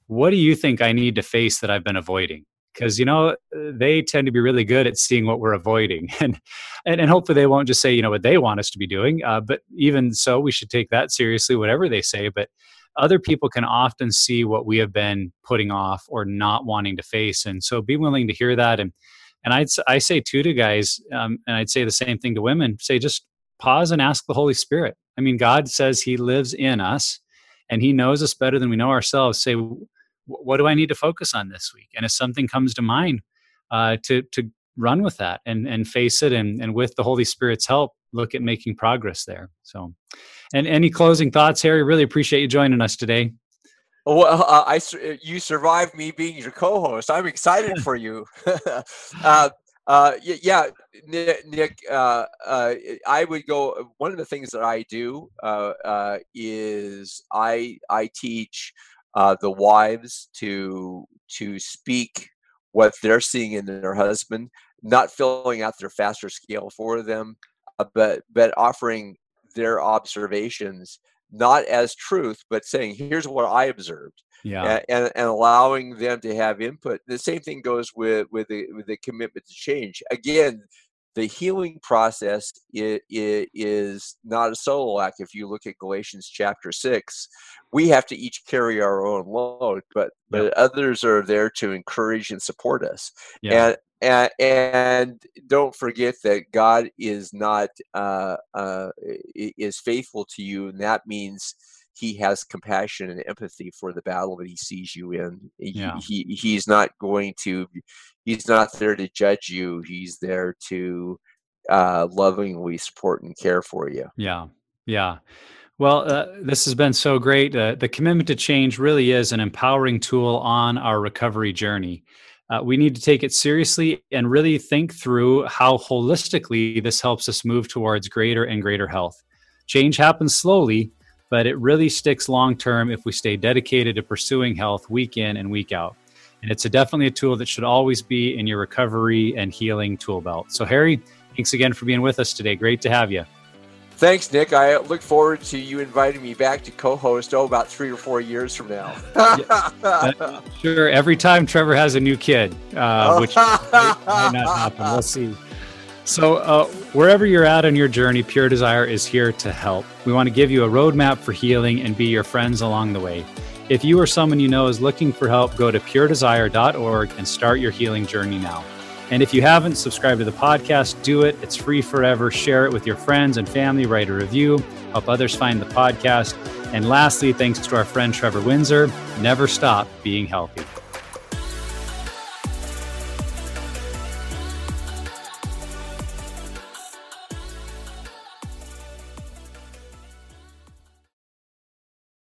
B: "What do you think I need to face that I've been avoiding?" Because you know they tend to be really good at seeing what we're avoiding <laughs> and and, and hopefully they won't just say you know what they want us to be doing uh, but even so we should take that seriously whatever they say but other people can often see what we have been putting off or not wanting to face and so be willing to hear that and And I'd I say too to guys, um, and I'd say the same thing to women. Say just pause and ask the Holy Spirit. I mean, God says He lives in us, and He knows us better than we know ourselves. Say, what do I need to focus on this week? And if something comes to mind, uh, to to run with that and and face it, and and with the Holy Spirit's help, look at making progress there. So, and any closing thoughts, Harry? Really appreciate you joining us today.
C: Well, uh, I you survived me being your co-host. I'm excited <laughs> for you. <laughs> uh, uh, yeah, Nick. Uh, uh, I would go. One of the things that I do uh, uh, is I I teach uh, the wives to to speak what they're seeing in their husband, not filling out their faster scale for them, uh, but but offering their observations not as truth, but saying, "Here's what I observed."
B: Yeah,
C: and, and allowing them to have input. The same thing goes with with the with the commitment to change. Again, the healing process is, is not a solo act. If you look at Galatians chapter six, we have to each carry our own load, but but others are there to encourage and support us. Yeah. And and, and don't forget that God is not uh, uh, is faithful to you, and that means He has compassion and empathy for the battle that He sees you in. Yeah. He, he He's not going to. He's not there to judge you. He's there to uh, lovingly support and care for you.
B: Yeah, yeah. Well, uh, this has been so great. Uh, the commitment to change really is an empowering tool on our recovery journey uh, we need to take it seriously and really think through how holistically this helps us move towards greater and greater health. Change happens slowly, but it really sticks long term if we stay dedicated to pursuing health week in and week out. And it's a, definitely a tool that should always be in your recovery and healing tool belt. So, Harry, thanks again for being with us today. Great to have you.
C: Thanks, Nick. I look forward to you inviting me back to co-host. Oh, about three or four years from now.
B: yeah, <laughs> sure. Every time Trevor has a new kid, uh, which might, not happen. We'll see. So, uh, wherever you're at on your journey, Pure Desire is here to help. We want to give you a roadmap for healing and be your friends along the way. If you or someone you know is looking for help, go to puredesire.org and start your healing journey now. And if you haven't subscribed to the podcast, do it. It's free forever. Share it with your friends and family, write a review, help others find the podcast. And lastly, thanks to our friend Trevor Windsor, never stop being healthy.